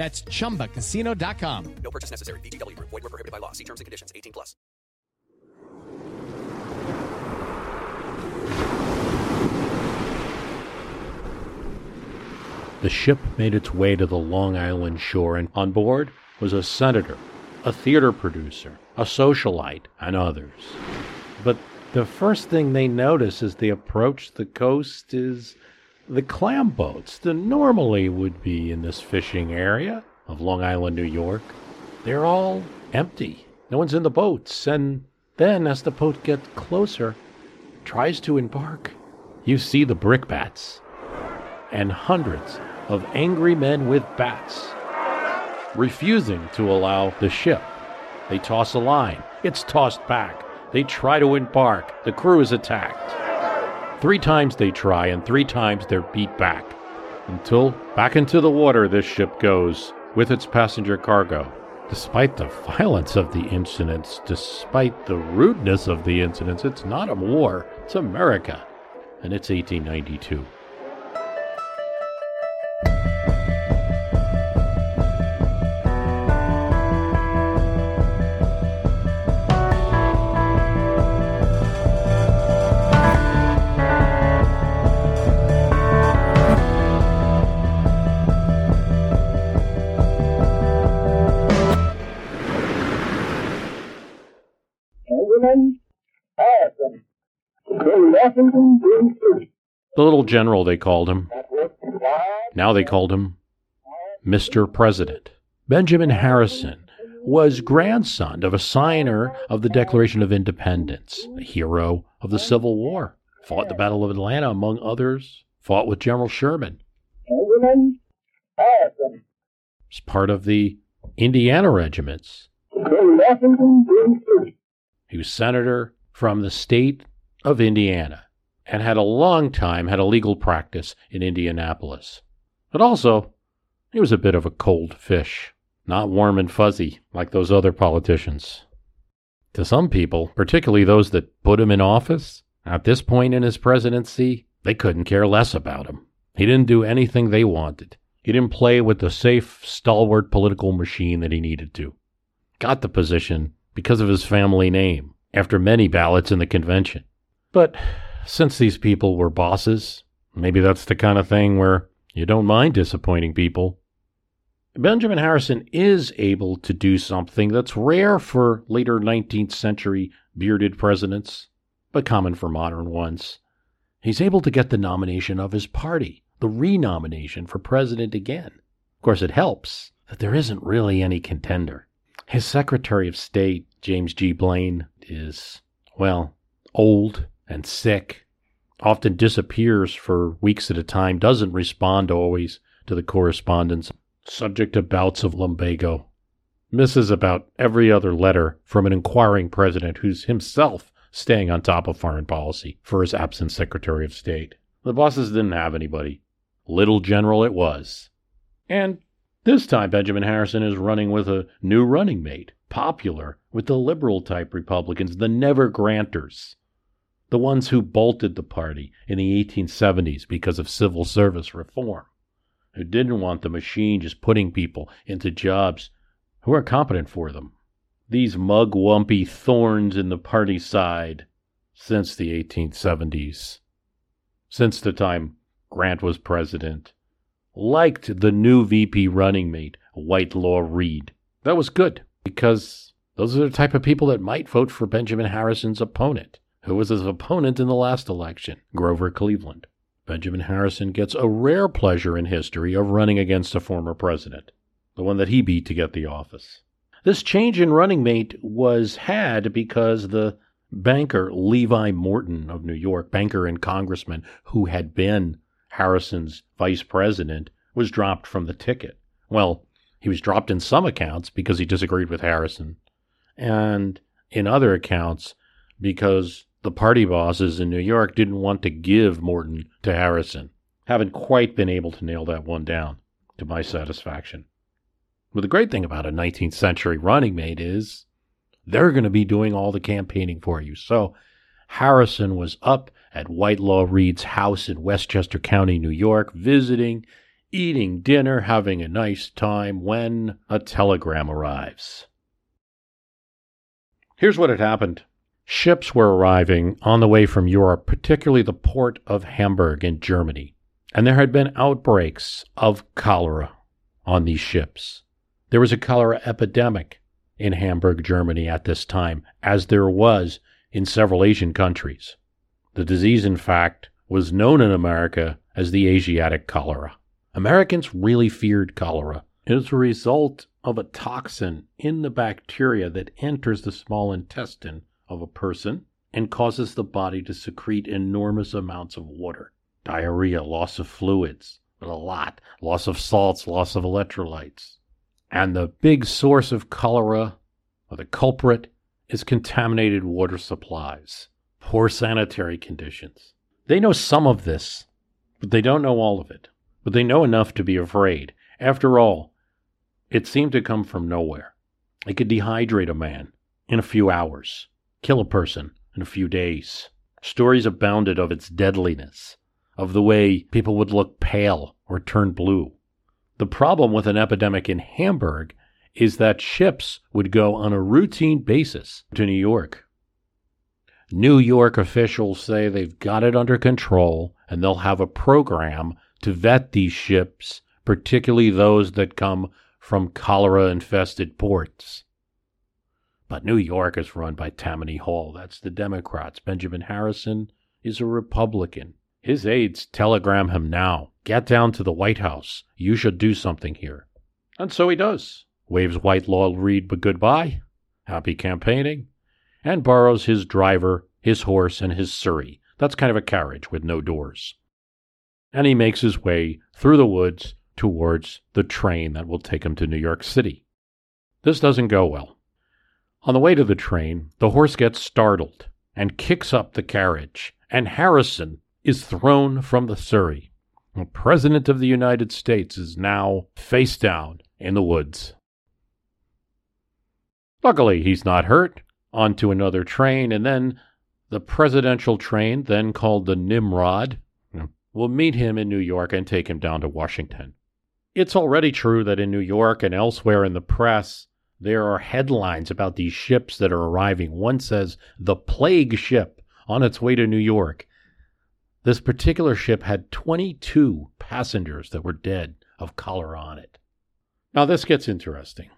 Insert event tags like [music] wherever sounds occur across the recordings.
That's chumbacasino.com. No purchase necessary. VGW Group. Void were prohibited by law. See terms and conditions. 18 plus. The ship made its way to the Long Island shore, and on board was a senator, a theater producer, a socialite, and others. But the first thing they notice as they approach the coast is the clam boats that normally would be in this fishing area of Long Island, New York. They're all empty. No one's in the boats. And then, as the boat gets closer, tries to embark, you see the brickbats and hundreds of angry men with bats refusing to allow the ship. They toss a line. It's tossed back. They try to embark. The crew is attacked. Three times they try, and three times they're beat back. Until back into the water this ship goes with its passenger cargo. Despite the violence of the incidents, despite the rudeness of the incidents, it's not a war, it's America. And it's 1892. The little general, they called him. Now they called him Mr. President. Benjamin Harrison was grandson of a signer of the Declaration of Independence, a hero of the Civil War, fought the Battle of Atlanta, among others, fought with General Sherman, Benjamin Harrison, was part of the Indiana regiments. He was senator from the state of Indiana and had a long time had a legal practice in Indianapolis. But also, he was a bit of a cold fish, not warm and fuzzy like those other politicians. To some people, particularly those that put him in office, at this point in his presidency, they couldn't care less about him. He didn't do anything they wanted. He didn't play with the safe, stalwart political machine that he needed to. Got the position because of his family name, after many ballots in the convention. But since these people were bosses, maybe that's the kind of thing where you don't mind disappointing people. Benjamin Harrison is able to do something that's rare for later 19th century bearded presidents, but common for modern ones. He's able to get the nomination of his party, the renomination for president again. Of course, it helps that there isn't really any contender. His Secretary of State, James G. Blaine, is, well, old and sick, often disappears for weeks at a time, doesn't respond always to the correspondence, subject to bouts of lumbago, misses about every other letter from an inquiring president who's himself staying on top of foreign policy for his absent Secretary of State. The bosses didn't have anybody. Little general it was. And this time, Benjamin Harrison is running with a new running mate, popular with the liberal type Republicans, the never granters, the ones who bolted the party in the 1870s because of civil service reform, who didn't want the machine just putting people into jobs who aren't competent for them. These mugwumpy thorns in the party side since the 1870s, since the time Grant was president liked the new VP running mate, Whitelaw Reid. That was good because those are the type of people that might vote for Benjamin Harrison's opponent, who was his opponent in the last election, Grover Cleveland. Benjamin Harrison gets a rare pleasure in history of running against a former president, the one that he beat to get the office. This change in running mate was had because the banker Levi Morton of New York, banker and congressman who had been Harrison's vice president, was dropped from the ticket. Well, He was dropped in some accounts because he disagreed with Harrison, and in other accounts because the party bosses in New York didn't want to give Morton to Harrison. Haven't quite been able to nail that one down to my satisfaction. But the great thing about a 19th century running mate is they're going to be doing all the campaigning for you. So Harrison was up at Whitelaw Reid's house in Westchester County, New York, visiting, eating dinner, having a nice time when a telegram arrives. Here's what had happened. Ships were arriving on the way from Europe, particularly the port of Hamburg in Germany, and there had been outbreaks of cholera on these ships. There was a cholera epidemic in Hamburg, Germany at this time, as there was in several Asian countries. The disease, in fact, was known in America as the Asiatic cholera. Americans really feared cholera as a result of a toxin in the bacteria that enters the small intestine of a person and causes the body to secrete enormous amounts of water. Diarrhea, loss of fluids, but a lot, loss of salts, loss of electrolytes. And the big source of cholera, or the culprit, is contaminated water supplies, poor sanitary conditions. They know some of this, but they don't know all of it. But they know enough to be afraid. After all, it seemed to come from nowhere. It could dehydrate a man in a few hours, kill a person in a few days. Stories abounded of its deadliness, of the way people would look pale or turn blue. The problem with an epidemic in Hamburg is that ships would go on a routine basis to New York. New York officials say they've got it under control and they'll have a program to vet these ships, particularly those that come from cholera infested ports. But New York is run by Tammany Hall. That's the Democrats. Benjamin Harrison is a Republican. His aides telegram him now get down to the White House. You should do something here. And so he does waves white Whitelaw Reid goodbye, happy campaigning, and borrows his driver, his horse, and his surrey. That's kind of a carriage with no doors. And he makes his way through the woods towards the train that will take him to New York City. This doesn't go well. On the way to the train, the horse gets startled and kicks up the carriage, and Harrison is thrown from the surrey. The President of the United States is now face down in the woods. Luckily, he's not hurt. Onto another train, and then the presidential train, then called the Nimrod, will meet him in New York and take him down to Washington. It's already true that in New York and elsewhere in the press, there are headlines about these ships that are arriving. One says, the plague ship on its way to New York. This particular ship had 22 passengers that were dead of cholera on it. Now, this gets interesting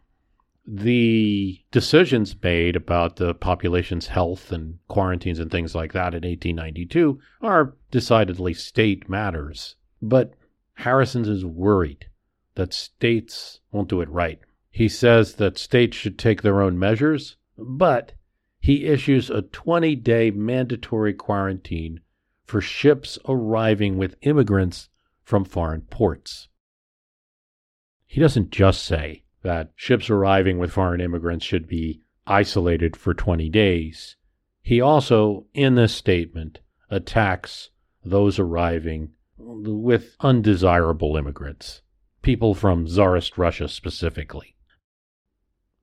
the decisions made about the population's health and quarantines and things like that in 1892 are decidedly state matters. But Harrison's is worried that states won't do it right. He says that states should take their own measures, but he issues a 20 day mandatory quarantine for ships arriving with immigrants from foreign ports. He doesn't just say, that ships arriving with foreign immigrants should be isolated for 20 days. He also, in this statement, attacks those arriving with undesirable immigrants, people from Tsarist Russia specifically.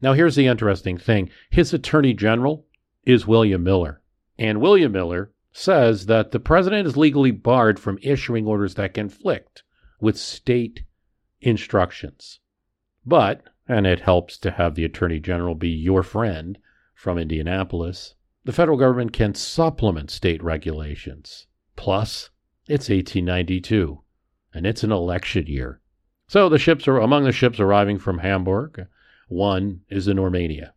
Now, here's the interesting thing his attorney general is William Miller. And William Miller says that the president is legally barred from issuing orders that conflict with state instructions. But, and it helps to have the Attorney General be your friend from Indianapolis, the federal government can supplement state regulations. Plus, it's 1892, and it's an election year. So the ships are among the ships arriving from Hamburg. One is the Normania.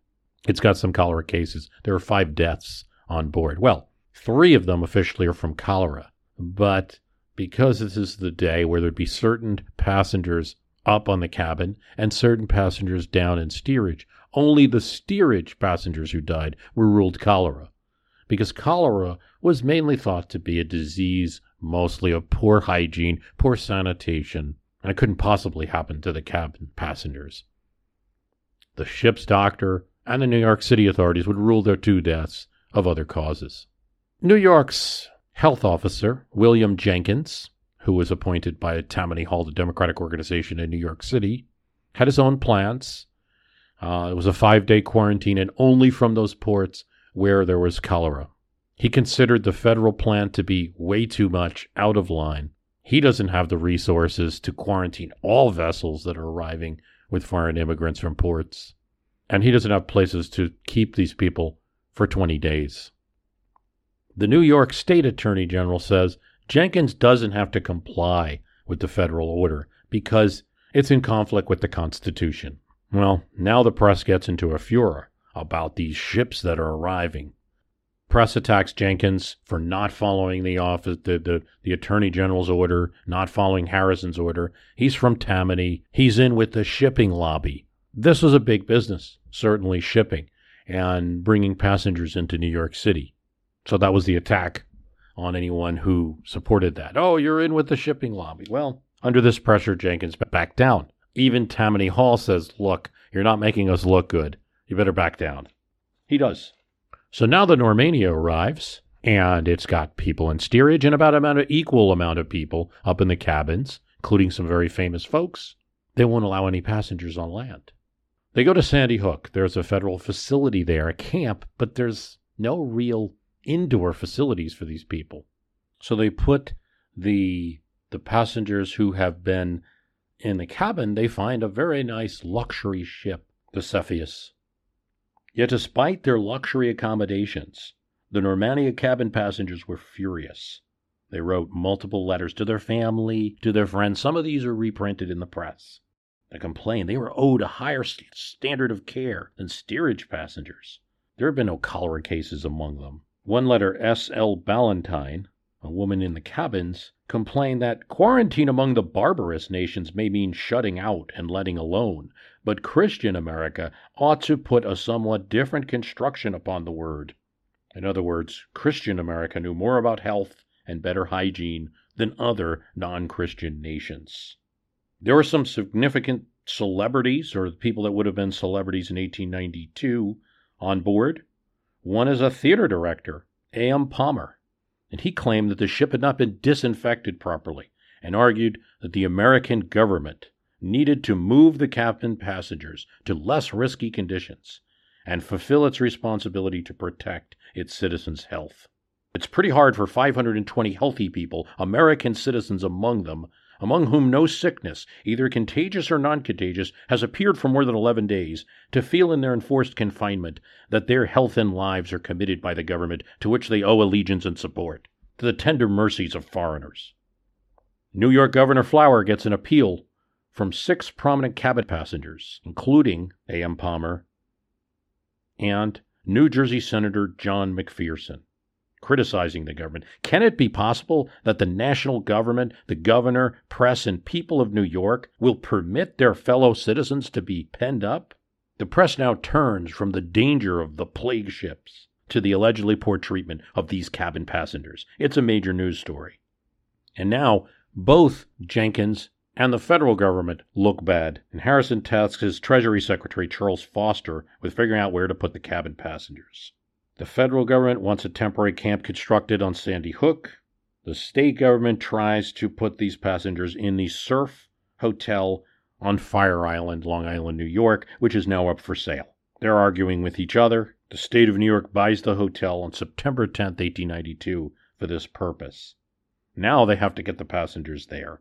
It's got some cholera cases. There are five deaths on board. Well, three of them officially are from cholera, but because this is the day where there'd be certain passengers up on the cabin and certain passengers down in steerage. Only the steerage passengers who died were ruled cholera, because cholera was mainly thought to be a disease mostly of poor hygiene, poor sanitation, and it couldn't possibly happen to the cabin passengers. The ship's doctor, and the New York City authorities would rule their two deaths of other causes. New York's health officer, William Jenkins, who was appointed by Tammany Hall, the Democratic organization in New York City, had his own plans. Uh, it was a five day quarantine, and only from those ports where there was cholera. He considered the federal plan to be way too much out of line. He doesn't have the resources to quarantine all vessels that are arriving with foreign immigrants from ports. And he doesn't have places to keep these people for 20 days. The New York State Attorney General says Jenkins doesn't have to comply with the federal order because it's in conflict with the Constitution. Well, now the press gets into a furor about these ships that are arriving. Press attacks Jenkins for not following the office, the, the, the attorney general's order, not following Harrison's order. He's from Tammany. He's in with the shipping lobby. This was a big business, certainly shipping and bringing passengers into New York City. So that was the attack on anyone who supported that. Oh, you're in with the shipping lobby. Well, under this pressure, Jenkins backed down. Even Tammany Hall says, look, you're not making us look good. You better back down. He does. So now the Normania arrives, and it's got people in steerage and about an equal amount of people up in the cabins, including some very famous folks. They won't allow any passengers on land. They go to Sandy Hook. There's a federal facility there, a camp, but there's no real indoor facilities for these people. So they put the the passengers who have been in the cabin, they find a very nice luxury ship, the Cepheus. Yet despite their luxury accommodations, the Normania cabin passengers were furious. They wrote multiple letters to their family, to their friends. Some of these are reprinted in the press. They complained they were owed a higher standard of care than steerage passengers. There had been no cholera cases among them. One letter, S. L. Ballantyne, a woman in the cabins, complained that quarantine among the barbarous nations may mean shutting out and letting alone, but Christian America ought to put a somewhat different construction upon the word. In other words, Christian America knew more about health and better hygiene than other non Christian nations. There were some significant celebrities, or people that would have been celebrities in 1892, on board. One is a theater director, A.M. Palmer, and he claimed that the ship had not been disinfected properly and argued that the American government needed to move the cabin passengers to less risky conditions and fulfill its responsibility to protect its citizens' health. It's pretty hard for 520 healthy people, American citizens among them, among whom no sickness, either contagious or non contagious, has appeared for more than 11 days, to feel in their enforced confinement that their health and lives are committed by the government to which they owe allegiance and support, to the tender mercies of foreigners. New York Governor Flower gets an appeal from six prominent cabin passengers, including A.M. Palmer and New Jersey Senator John McPherson criticizing the government. Can it be possible that the national government, the governor, press, and people of New York will permit their fellow citizens to be penned up? The press now turns from the danger of the plague ships to the allegedly poor treatment of these cabin passengers. It's a major news story. And now both Jenkins and the federal government look bad, and Harrison tasks his Treasury Secretary Charles Foster with figuring out where to put the cabin passengers. The federal government wants a temporary camp constructed on Sandy Hook. The state government tries to put these passengers in the Surf Hotel on Fire Island, Long Island, New York, which is now up for sale. They're arguing with each other. The state of New York buys the hotel on September 10, 1892, for this purpose. Now they have to get the passengers there.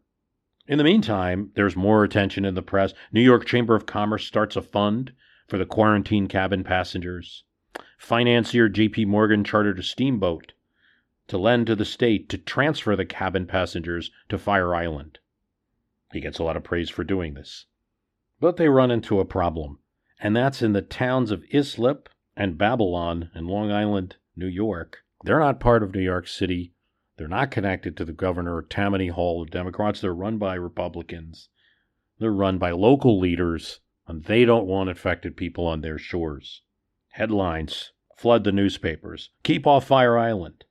In the meantime, there's more attention in the press. New York Chamber of Commerce starts a fund for the quarantine cabin passengers. Financier J.P. Morgan chartered a steamboat to lend to the state to transfer the cabin passengers to Fire Island. He gets a lot of praise for doing this. But they run into a problem, and that's in the towns of Islip and Babylon in Long Island, New York. They're not part of New York City. They're not connected to the governor, Tammany Hall, the Democrats. They're run by Republicans. They're run by local leaders, and they don't want infected people on their shores. Headlines flood the newspapers. Keep off Fire Island.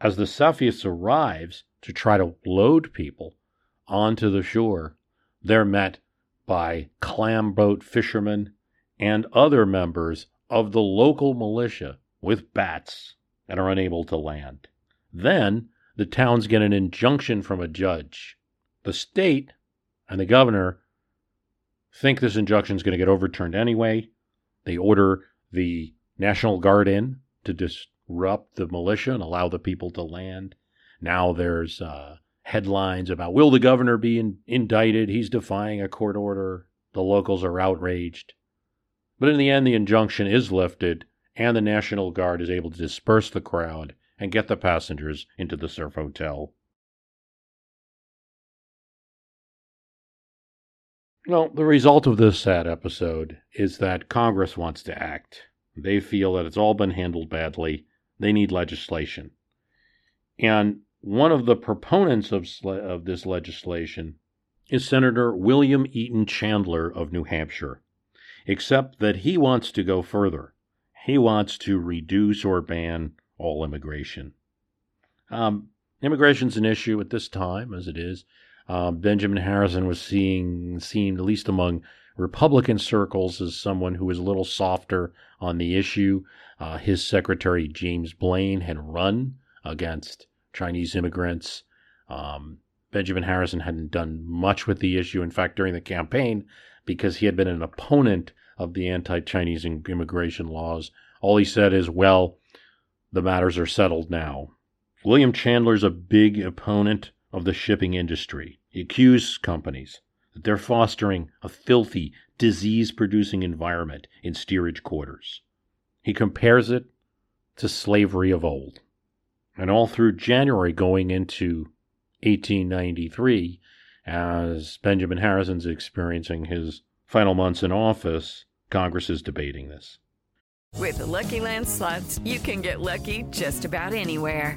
As the Cepheus arrives to try to load people onto the shore, they're met by clam boat fishermen and other members of the local militia with bats and are unable to land. Then the towns get an injunction from a judge. The state and the governor think this injunction is going to get overturned anyway. They order the National Guard in to disrupt the militia and allow the people to land. Now there's uh, headlines about will the governor be in- indicted? He's defying a court order. The locals are outraged. But in the end, the injunction is lifted, and the National Guard is able to disperse the crowd and get the passengers into the Surf Hotel. Well, the result of this sad episode is that Congress wants to act. They feel that it's all been handled badly. They need legislation. And one of the proponents of, of this legislation is Senator William Eaton Chandler of New Hampshire, except that he wants to go further. He wants to reduce or ban all immigration. Um, immigration's an issue at this time, as it is. Um, Benjamin Harrison was seeing seen, at least among Republican circles, as someone who was a little softer on the issue. Uh, his secretary James Blaine had run against Chinese immigrants. Um, Benjamin Harrison hadn't done much with the issue. In fact, during the campaign, because he had been an opponent of the anti-Chinese immigration laws, all he said is, "Well, the matters are settled now." William Chandler's a big opponent of the shipping industry. He accused companies that they're fostering a filthy, disease producing environment in steerage quarters. He compares it to slavery of old. And all through January going into 1893, as Benjamin Harrison's experiencing his final months in office, Congress is debating this. With the Lucky Land slots, you can get lucky just about anywhere.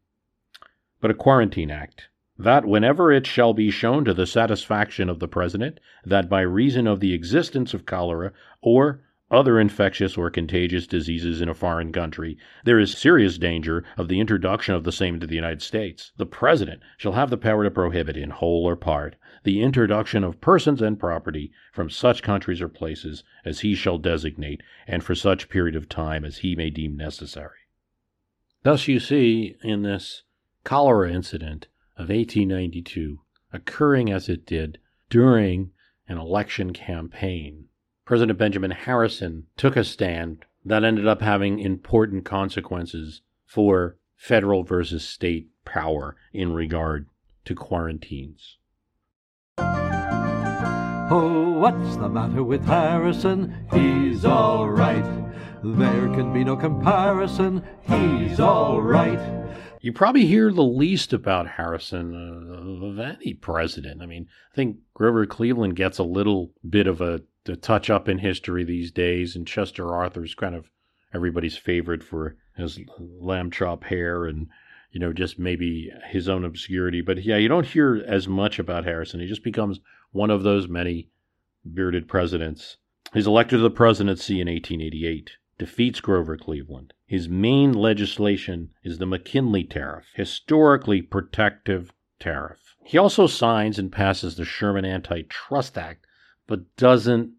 but a quarantine act. That whenever it shall be shown to the satisfaction of the President that by reason of the existence of cholera or other infectious or contagious diseases in a foreign country, there is serious danger of the introduction of the same to the United States. The President shall have the power to prohibit, in whole or part, the introduction of persons and property from such countries or places as he shall designate, and for such period of time as he may deem necessary. Thus, you see, in this cholera incident of 1892, occurring as it did during an election campaign, President Benjamin Harrison took a stand that ended up having important consequences for federal versus state power in regard to quarantines. Oh, what's the matter with Harrison? He's all right. There can be no comparison. He's all right. You probably hear the least about Harrison uh, of any president. I mean, I think Grover Cleveland gets a little bit of a, a touch up in history these days, and Chester Arthur's kind of everybody's favorite for his lamb chop hair and you know just maybe his own obscurity. But yeah, you don't hear as much about Harrison. He just becomes one of those many bearded presidents. He's elected to the presidency in 1888 defeats Grover Cleveland. His main legislation is the McKinley Tariff, historically protective tariff. He also signs and passes the Sherman Antitrust Act, but doesn't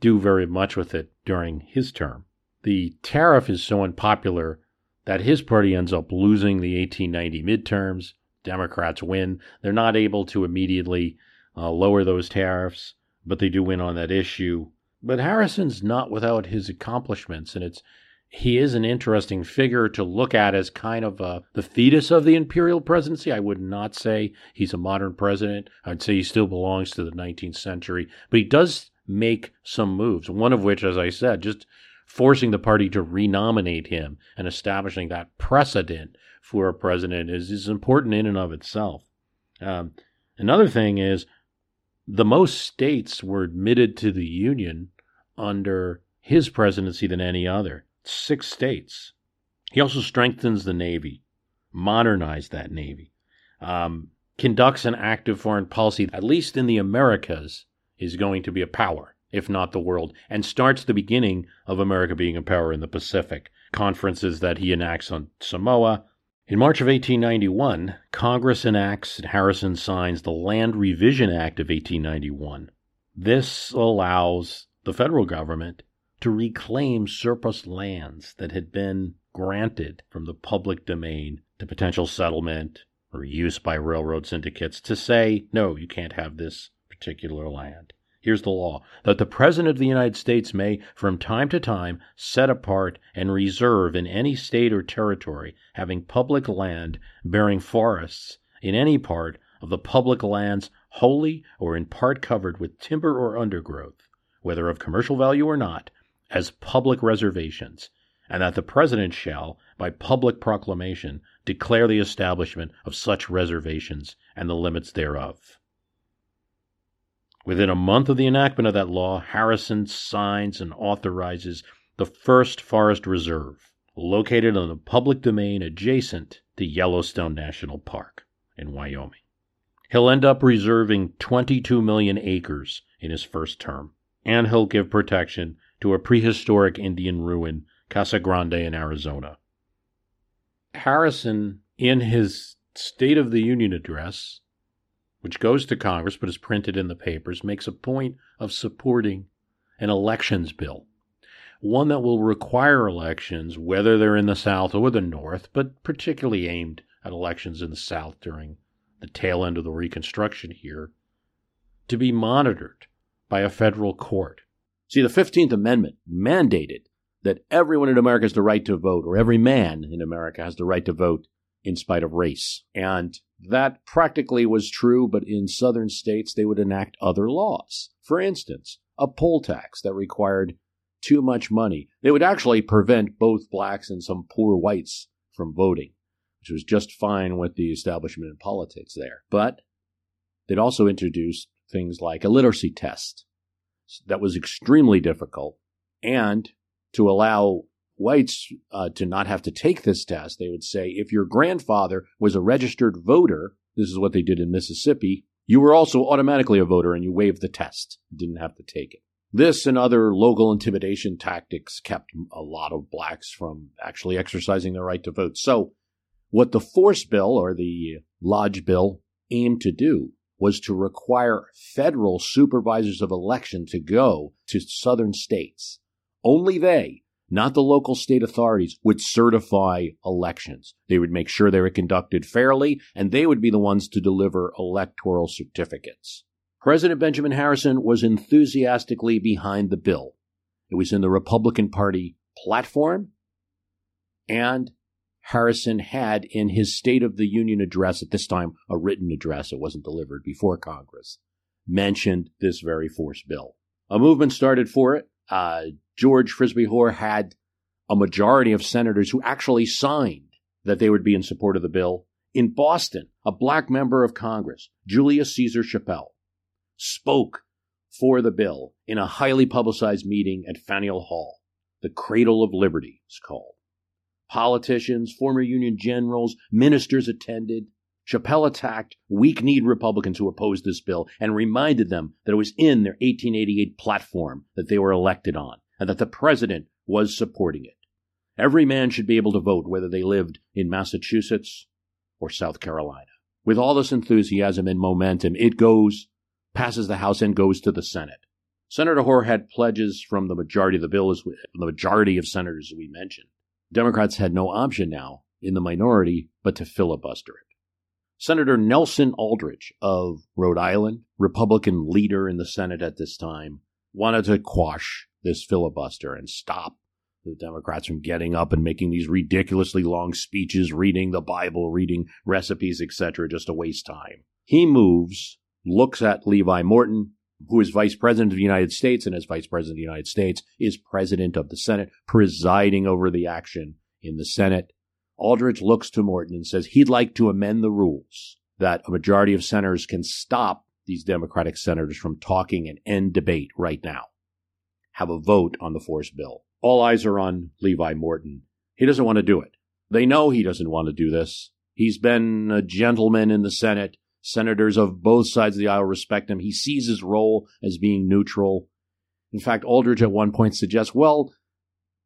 do very much with it during his term. The tariff is so unpopular that his party ends up losing the 1890 midterms. Democrats win. They're not able to immediately uh, lower those tariffs, but they do win on that issue. But Harrison's not without his accomplishments, and it's he is an interesting figure to look at as kind of uh, the fetus of the imperial presidency. I would not say he's a modern president. I'd say he still belongs to the 19th century, but he does make some moves. One of which, as I said, just forcing the party to renominate him and establishing that precedent for a president is, is important in and of itself. Um, another thing is the most states were admitted to the Union under his presidency than any other. Six states. He also strengthens the Navy, modernized that Navy, um, conducts an active foreign policy, at least in the Americas, is going to be a power, if not the world, and starts the beginning of America being a power in the Pacific. Conferences that he enacts on Samoa. In March of 1891, Congress enacts and Harrison signs the Land Revision Act of 1891. This allows the federal government to reclaim surplus lands that had been granted from the public domain to potential settlement or use by railroad syndicates to say, no, you can't have this particular land. Here's the law that the President of the United States may, from time to time, set apart and reserve in any state or territory having public land bearing forests in any part of the public lands wholly or in part covered with timber or undergrowth, whether of commercial value or not, as public reservations, and that the President shall, by public proclamation, declare the establishment of such reservations and the limits thereof. Within a month of the enactment of that law, Harrison signs and authorizes the first forest reserve, located on the public domain adjacent to Yellowstone National Park in Wyoming. He'll end up reserving 22 million acres in his first term, and he'll give protection to a prehistoric Indian ruin, Casa Grande in Arizona. Harrison, in his State of the Union address, which goes to Congress but is printed in the papers, makes a point of supporting an elections bill. One that will require elections, whether they're in the South or the North, but particularly aimed at elections in the South during the tail end of the Reconstruction here, to be monitored by a federal court. See, the 15th Amendment mandated that everyone in America has the right to vote, or every man in America has the right to vote in spite of race. And that practically was true, but in southern states, they would enact other laws. For instance, a poll tax that required too much money. They would actually prevent both blacks and some poor whites from voting, which was just fine with the establishment in politics there. But they'd also introduce things like a literacy test that was extremely difficult and to allow whites uh, to not have to take this test, they would say if your grandfather was a registered voter, this is what they did in Mississippi, you were also automatically a voter and you waived the test, didn't have to take it. This and other local intimidation tactics kept a lot of blacks from actually exercising their right to vote. So, what the Force Bill or the Lodge Bill aimed to do was to require federal supervisors of election to go to southern states. Only they not the local state authorities, would certify elections. They would make sure they were conducted fairly, and they would be the ones to deliver electoral certificates. President Benjamin Harrison was enthusiastically behind the bill. It was in the Republican Party platform, and Harrison had in his State of the Union address, at this time a written address, it wasn't delivered before Congress, mentioned this very force bill. A movement started for it. Uh, George Frisbee Hoar had a majority of senators who actually signed that they would be in support of the bill. In Boston, a black member of Congress, Julius Caesar Chappelle, spoke for the bill in a highly publicized meeting at Faneuil Hall. The Cradle of Liberty is called. Politicians, former Union generals, ministers attended. Chappelle attacked weak kneed Republicans who opposed this bill and reminded them that it was in their 1888 platform that they were elected on and that the president was supporting it. Every man should be able to vote whether they lived in Massachusetts or South Carolina. With all this enthusiasm and momentum, it goes, passes the House, and goes to the Senate. Senator Hoar had pledges from the majority of the bill, as we, the majority of senators we mentioned. Democrats had no option now in the minority but to filibuster it. Senator Nelson Aldrich of Rhode Island, Republican leader in the Senate at this time, wanted to quash this filibuster and stop the Democrats from getting up and making these ridiculously long speeches, reading the Bible, reading recipes, etc., just to waste time. He moves, looks at Levi Morton, who is Vice President of the United States, and as Vice President of the United States, is President of the Senate, presiding over the action in the Senate. Aldrich looks to Morton and says he'd like to amend the rules that a majority of senators can stop these Democratic senators from talking and end debate right now. have a vote on the force bill. All eyes are on Levi Morton. He doesn't want to do it. They know he doesn't want to do this. He's been a gentleman in the Senate. Senators of both sides of the aisle respect him. He sees his role as being neutral. In fact, Aldrich at one point suggests, well,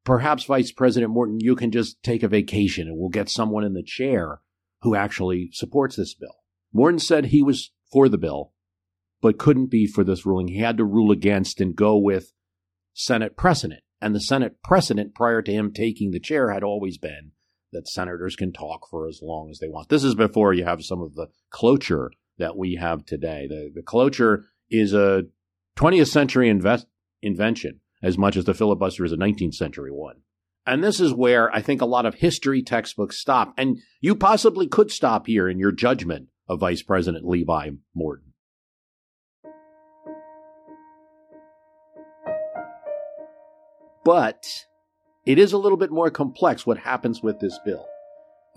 perhaps Vice President Morton, you can just take a vacation and we'll get someone in the chair who actually supports this bill. Morton said he was for the bill, but couldn't be for this ruling. He had to rule against and go with Senate precedent. And the Senate precedent prior to him taking the chair had always been that senators can talk for as long as they want. This is before you have some of the cloture that we have today. The, the cloture is a 20th century invest, invention as much as the filibuster is a 19th century one. And this is where I think a lot of history textbooks stop. And you possibly could stop here in your judgment of Vice President Levi Morton. But it is a little bit more complex what happens with this bill.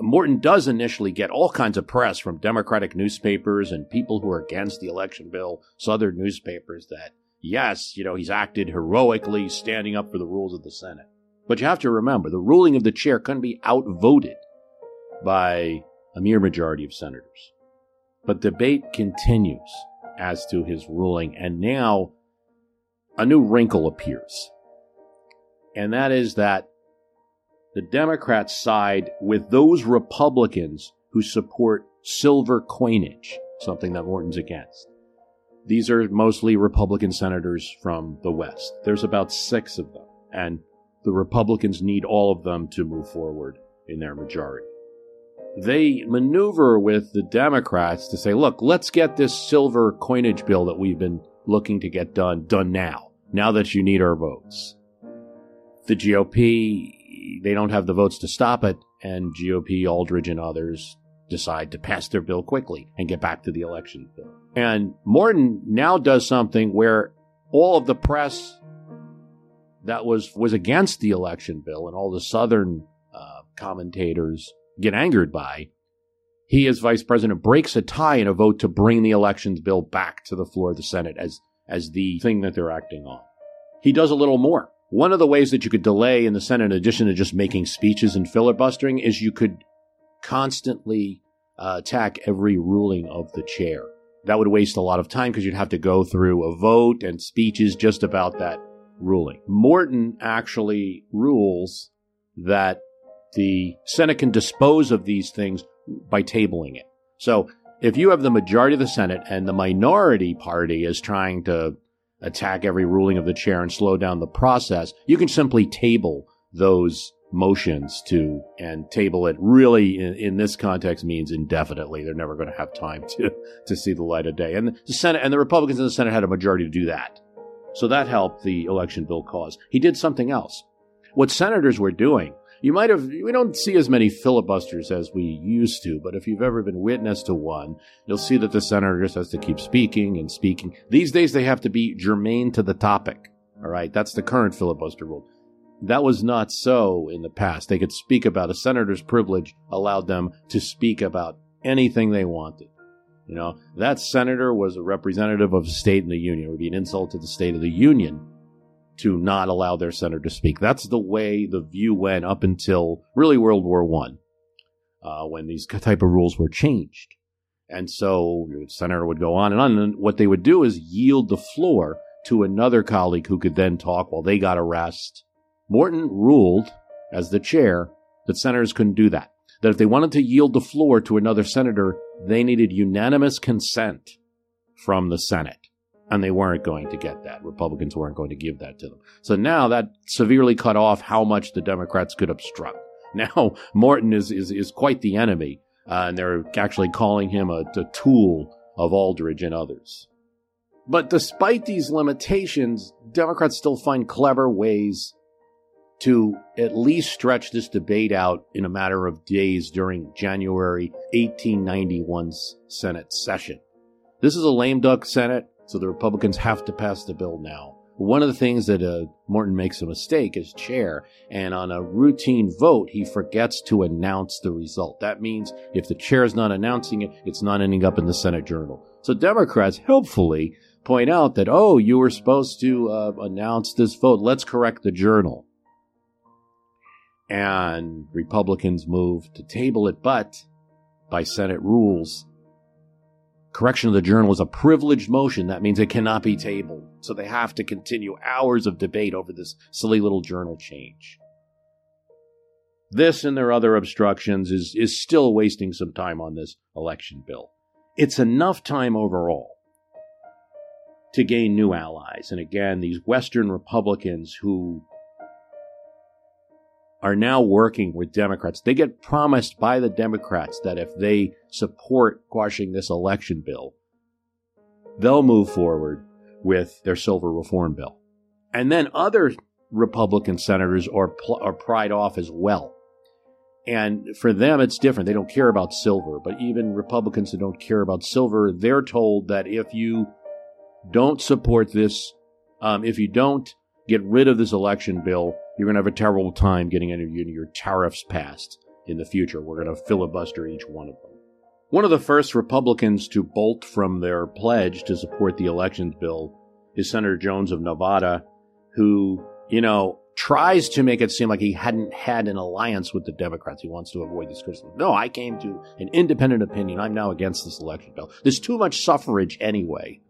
Morton does initially get all kinds of press from Democratic newspapers and people who are against the election bill, Southern newspapers, that yes, you know, he's acted heroically standing up for the rules of the Senate. But you have to remember, the ruling of the chair couldn't be outvoted by a mere majority of senators. But debate continues as to his ruling, and now a new wrinkle appears. And that is that the Democrats side with those Republicans who support silver coinage, something that Morton's against. These are mostly Republican senators from the West. There's about six of them, and the Republicans need all of them to move forward in their majority. They maneuver with the Democrats to say, look, let's get this silver coinage bill that we've been looking to get done, done now, now that you need our votes. The GOP, they don't have the votes to stop it, and GOP, Aldrich, and others decide to pass their bill quickly and get back to the election bill. And Morton now does something where all of the press that was was against the election bill and all the Southern uh, commentators get angered by. He, as vice president, breaks a tie in a vote to bring the elections bill back to the floor of the Senate as as the thing that they're acting on. He does a little more. One of the ways that you could delay in the Senate, in addition to just making speeches and filibustering, is you could constantly uh, attack every ruling of the chair. That would waste a lot of time because you'd have to go through a vote and speeches just about that ruling. Morton actually rules that the Senate can dispose of these things by tabling it. So if you have the majority of the Senate and the minority party is trying to attack every ruling of the chair and slow down the process, you can simply table those motions to and table it really in, in, this context means indefinitely. They're never going to have time [laughs] to to see the light of day. And the Senate and the Republicans in the Senate had a majority to do that. So that helped the election bill cause. He did something else. What senators were doing, you might have, we don't see as many filibusters as we used to, but if you've ever been witness to one, you'll see that the senator just has to keep speaking and speaking. These days they have to be germane to the topic. All right. That's the current filibuster rule. That was not so in the past. They could speak about a senator's privilege allowed them to speak about anything they wanted. You know, that senator was a representative of a state in the union. It would be an insult to the state of the union to not allow their senator to speak. That's the way the view went up until really World War One, uh, when these type of rules were changed. And so the senator would go on and on. And what they would do is yield the floor to another colleague who could then talk while they got a rest. Morton ruled, as the chair, that senators couldn't do that. That if they wanted to yield the floor to another senator, they needed unanimous consent from the Senate. And they weren't going to get that. Republicans weren't going to give that to them. So now that severely cut off how much the Democrats could obstruct. [laughs] Now Morton is, is, is quite the enemy, uh, and they're actually calling him a, a tool of Aldrich and others. But despite these limitations, Democrats still find clever ways to at least stretch this debate out in a matter of days during January 1891's Senate session. This is a lame duck Senate, so the Republicans have to pass the bill now. One of the things that uh, Morton makes a mistake as chair, and on a routine vote, he forgets to announce the result. That means if the chair is not announcing it, it's not ending up in the Senate Journal. So Democrats, helpfully, point out that, oh, you were supposed to uh, announce this vote. Let's correct the journal. And Republicans move to table it, but by Senate rules, correction of the journal is a privileged motion. That means it cannot be tabled. So they have to continue hours of debate over this silly little journal change. This and their other obstructions is, is still wasting some time on this election bill. It's enough time overall to gain new allies. And again, these Western Republicans who are now working with Democrats, they get promised by the Democrats that if they support quashing this election bill, they'll move forward with their silver reform bill. And then other Republican senators are, pl- are pried off as well. And for them, it's different. They don't care about silver. But even Republicans that don't care about silver, they're told that if you don't support this, um, if you don't get rid of this election bill, you're going to have a terrible time getting any of your tariffs passed in the future. We're going to filibuster each one of them. One of the first Republicans to bolt from their pledge to support the elections bill is Senator Jones of Nevada, who, you know, tries to make it seem like he hadn't had an alliance with the Democrats. He wants to avoid this criticism. No, I came to an independent opinion. I'm now against this election bill. There's too much suffrage anyway,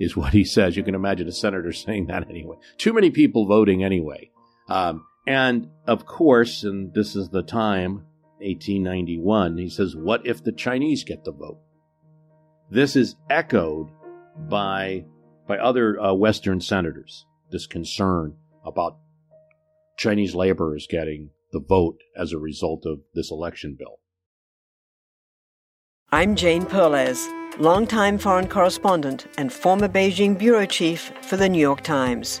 is what he says. You can imagine a senator [laughs] saying that anyway. Too many people voting anyway. Um, and of course, and this is the time, 1891, he says, What if the Chinese get the vote? This is echoed by, by other uh, Western senators, this concern about Chinese laborers getting the vote as a result of this election bill. I'm Jane Perlez, longtime foreign correspondent and former Beijing bureau chief for the New York Times.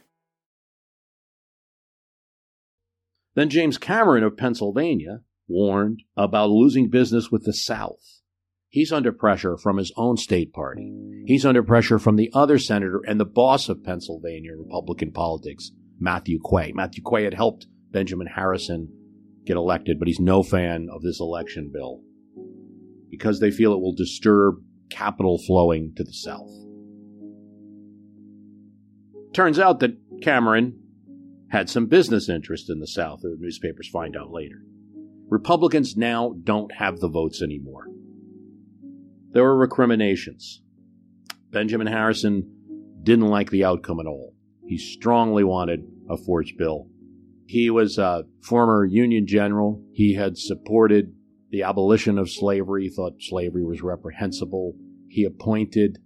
Then James Cameron of Pennsylvania warned about losing business with the South. He's under pressure from his own state party. He's under pressure from the other senator and the boss of Pennsylvania Republican politics, Matthew Quay. Matthew Quay had helped Benjamin Harrison get elected, but he's no fan of this election bill because they feel it will disturb capital flowing to the South. Turns out that Cameron had some business interest in the South, the newspapers find out later. Republicans now don't have the votes anymore. There were recriminations. Benjamin Harrison didn't like the outcome at all. He strongly wanted a force bill. He was a former Union general. He had supported the abolition of slavery, thought slavery was reprehensible. He appointed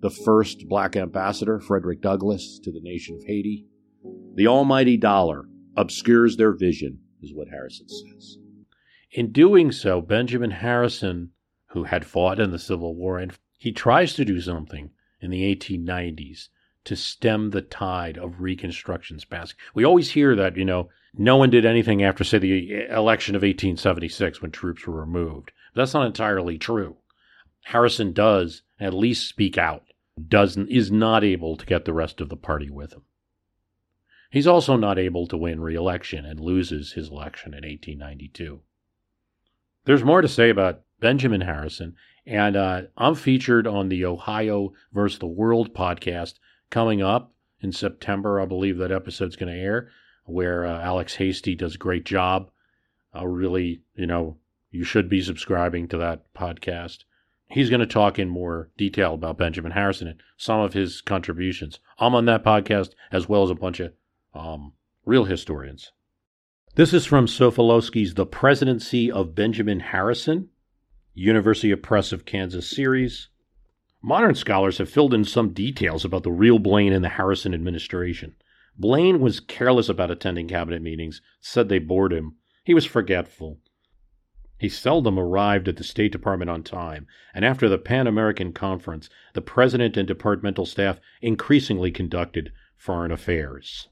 the first black ambassador, Frederick Douglass, to the nation of Haiti. The almighty dollar obscures their vision, is what Harrison says. In doing so, Benjamin Harrison, who had fought in the Civil War, and he tries to do something in the 1890s to stem the tide of Reconstruction's passing. We always hear that, you know, no one did anything after, say, the election of 1876 when troops were removed. But that's not entirely true. Harrison does at least speak out, doesn't is not able to get the rest of the party with him. He's also not able to win re-election and loses his election in 1892. There's more to say about Benjamin Harrison, and uh, I'm featured on the Ohio versus the World podcast coming up in September. I believe that episode's going to air, where uh, Alex Hasty does a great job. I really, you know, you should be subscribing to that podcast. He's going to talk in more detail about Benjamin Harrison and some of his contributions. I'm on that podcast as well as a bunch of um, real historians. This is from Socolofsky's The Presidency of Benjamin Harrison, University of Press of Kansas series. Modern scholars have filled in some details about the real Blaine in the Harrison administration. Blaine was careless about attending cabinet meetings, said they bored him. He was forgetful. He seldom arrived at the State Department on time, and after the Pan American Conference, the president and departmental staff increasingly conducted foreign affairs.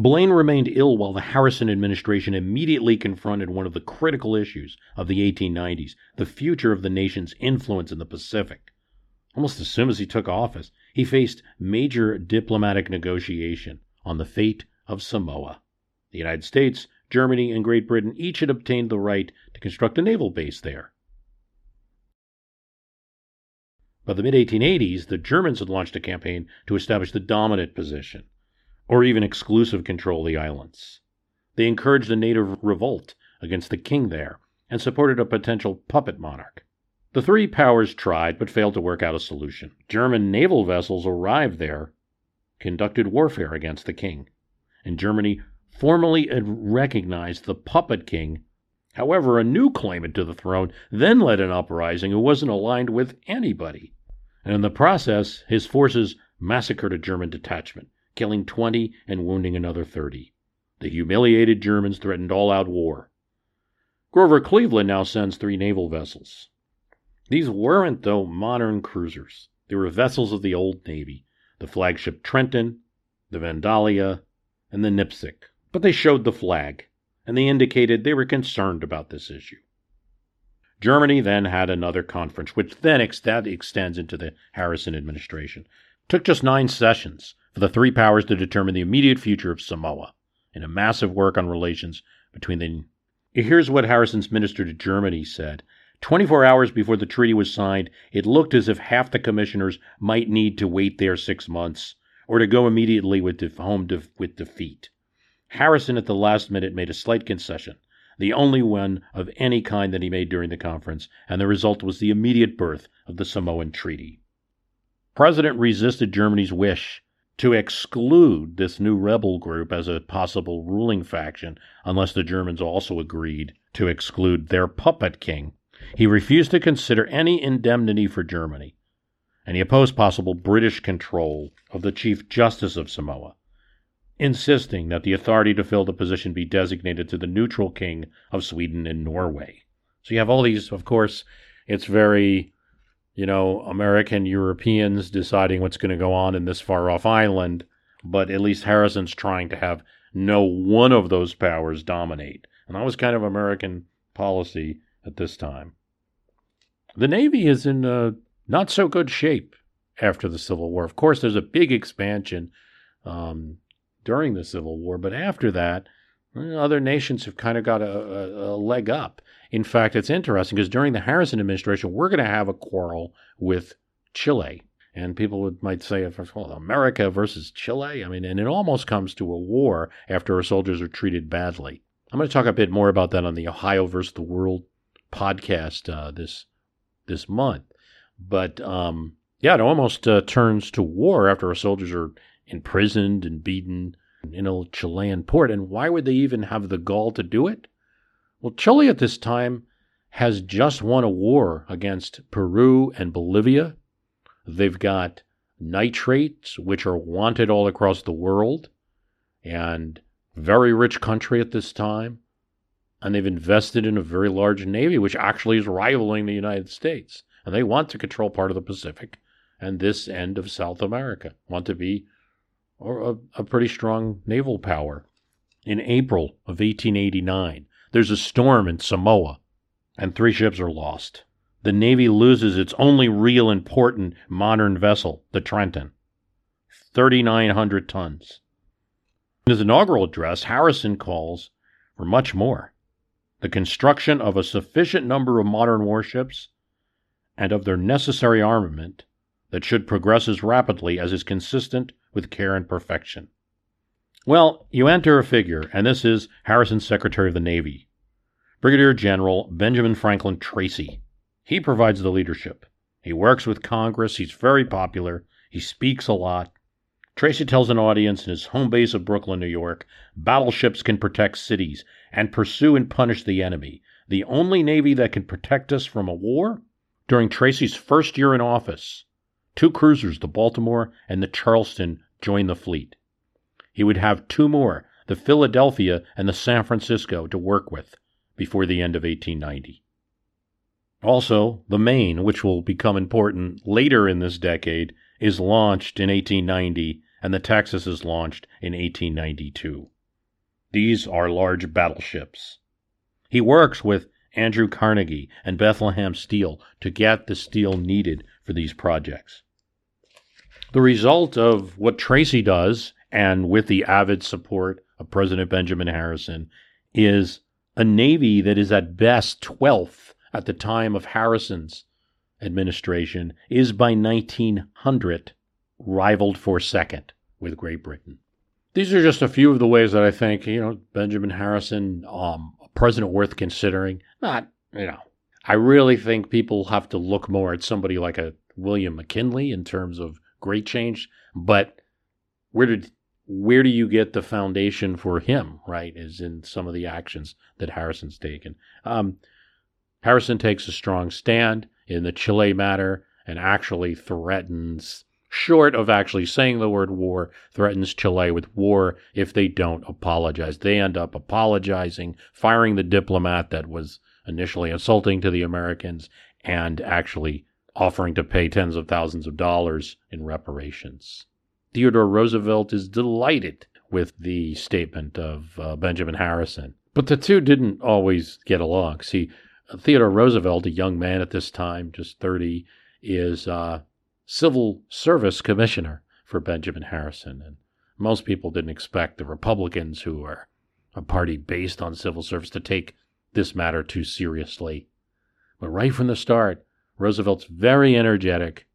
Blaine remained ill while the Harrison administration immediately confronted one of the critical issues of the 1890s the future of the nation's influence in the Pacific. Almost as soon as he took office, he faced major diplomatic negotiation on the fate of Samoa. The United States, Germany, and Great Britain each had obtained the right to construct a naval base there. By the mid 1880s, the Germans had launched a campaign to establish the dominant position, or even exclusive control of the islands. They encouraged a native revolt against the king there and supported a potential puppet monarch. The three powers tried but failed to work out a solution. German naval vessels arrived there conducted warfare against the king, and Germany formally recognized the puppet king. However, a new claimant to the throne then led an uprising who wasn't aligned with anybody. And in the process, his forces massacred a German detachment, killing 20 and wounding another 30. The humiliated Germans threatened all out war. Grover Cleveland now sends three naval vessels. These weren't, though, modern cruisers. They were vessels of the old Navy, the flagship Trenton, the Vandalia, and the Nipsic, but they showed the flag, and they indicated they were concerned about this issue. Germany then had another conference, which then ex- that extends into the Harrison administration. It took just nine sessions for the three powers to determine the immediate future of Samoa in a massive work on relations between the. Here's what Harrison's minister to Germany said 24 hours before the treaty was signed, it looked as if half the commissioners might need to wait there six months or to go immediately with home with defeat. Harrison at the last minute made a slight concession, the only one of any kind that he made during the conference, and the result was the immediate birth of the Samoan Treaty. President resisted Germany's wish to exclude this new rebel group as a possible ruling faction unless the Germans also agreed to exclude their puppet king he refused to consider any indemnity for Germany, and he opposed possible British control of the Chief Justice of Samoa, insisting that the authority to fill the position be designated to the neutral king of Sweden and Norway. So you have all these, of course, it's very, you know, American Europeans deciding what's going to go on in this far off island, but at least Harrison's trying to have no one of those powers dominate. And that was kind of American policy at this time. The Navy is in uh, not so good shape after the Civil War. Of course, there's a big expansion um, during the Civil War, but after that, other nations have kind of got a, a, a leg up. In fact, it's interesting because during the Harrison administration, we're going to have a quarrel with Chile. And people would, might say, well, America versus Chile? I mean, and it almost comes to a war after our soldiers are treated badly. I'm going to talk a bit more about that on the Ohio versus the World podcast uh, this this month. But um, yeah, it almost uh, turns to war after our soldiers are imprisoned and beaten in a Chilean port. And why would they even have the gall to do it? Well, Chile at this time has just won a war against Peru and Bolivia. They've got nitrates, which are wanted all across the world, and very rich country at this time and they've invested in a very large navy, which actually is rivaling the United States. And they want to control part of the Pacific and this end of South America, want to be a, a pretty strong naval power. In April of 1889, there's a storm in Samoa, and three ships are lost. The Navy loses its only real important modern vessel, the Trenton, 3,900 tons. In his inaugural address, Harrison calls for much more the construction of a sufficient number of modern warships, and of their necessary armament that should progress as rapidly as is consistent with care and perfection. Well, you enter a figure, and this is Harrison's Secretary of the Navy, Brigadier General Benjamin Franklin Tracy. He provides the leadership. He works with Congress, he's very popular, he speaks a lot. Tracy tells an audience in his home base of Brooklyn, New York, battleships can protect cities, and pursue and punish the enemy. The only Navy that can protect us from a war? During Tracy's first year in office, two cruisers, the Baltimore and the Charleston, joined the fleet. He would have two more, the Philadelphia and the San Francisco, to work with before the end of 1890. Also, the Maine, which will become important later in this decade, is launched in 1890, and the Texas is launched in 1892. These are large battleships. He works with Andrew Carnegie and Bethlehem Steel to get the steel needed for these projects. The result of what Tracy does, and with the avid support of President Benjamin Harrison, is a Navy that is at best 12th at the time of Harrison's administration, is by 1900 rivaled for second with Great Britain. These are just a few of the ways that I think, you know, Benjamin Harrison, um, a president worth considering. Not, you know, I really think people have to look more at somebody like a William McKinley in terms of great change. But where did where do you get the foundation for him? Right, is in some of the actions that Harrison's taken. Um, Harrison takes a strong stand in the Chile matter and actually threatens short of actually saying the word war, threatens Chile with war if they don't apologize. They end up apologizing, firing the diplomat that was initially insulting to the Americans, and actually offering to pay tens of thousands of dollars in reparations. Theodore Roosevelt is delighted with the statement of uh, Benjamin Harrison. But the two didn't always get along. See, Theodore Roosevelt, a young man at this time, just 30, is uh, civil service commissioner for Benjamin Harrison. And most people didn't expect the Republicans, who are a party based on civil service, to take this matter too seriously. But right from the start, Roosevelt's very energetic,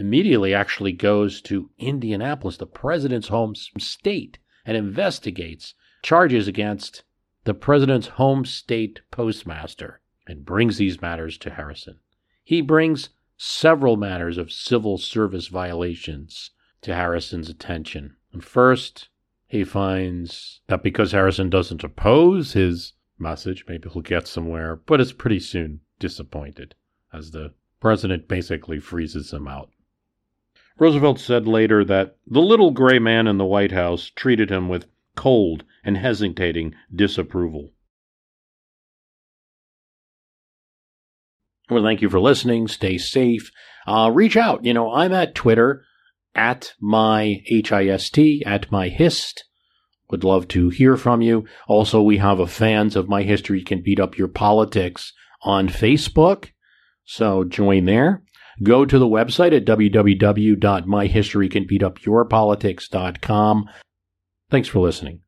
immediately actually goes to Indianapolis, the president's home state, and investigates charges against the president's home state postmaster and brings these matters to Harrison. He brings several matters of civil service violations to Harrison's attention. And first, he finds that because Harrison doesn't oppose his message, maybe he'll get somewhere, but is pretty soon disappointed as the president basically freezes him out. Roosevelt said later that the little gray man in the White House treated him with cold and hesitating disapproval. Well, thank you for listening. Stay safe. Uh, reach out. You know, I'm at Twitter at my HIST, at my HIST. Would love to hear from you. Also, we have a fans of my history can beat up your politics on Facebook. So join there. Go to the website at www.myhistorycanbeatupyourpolitics.com. Thanks for listening.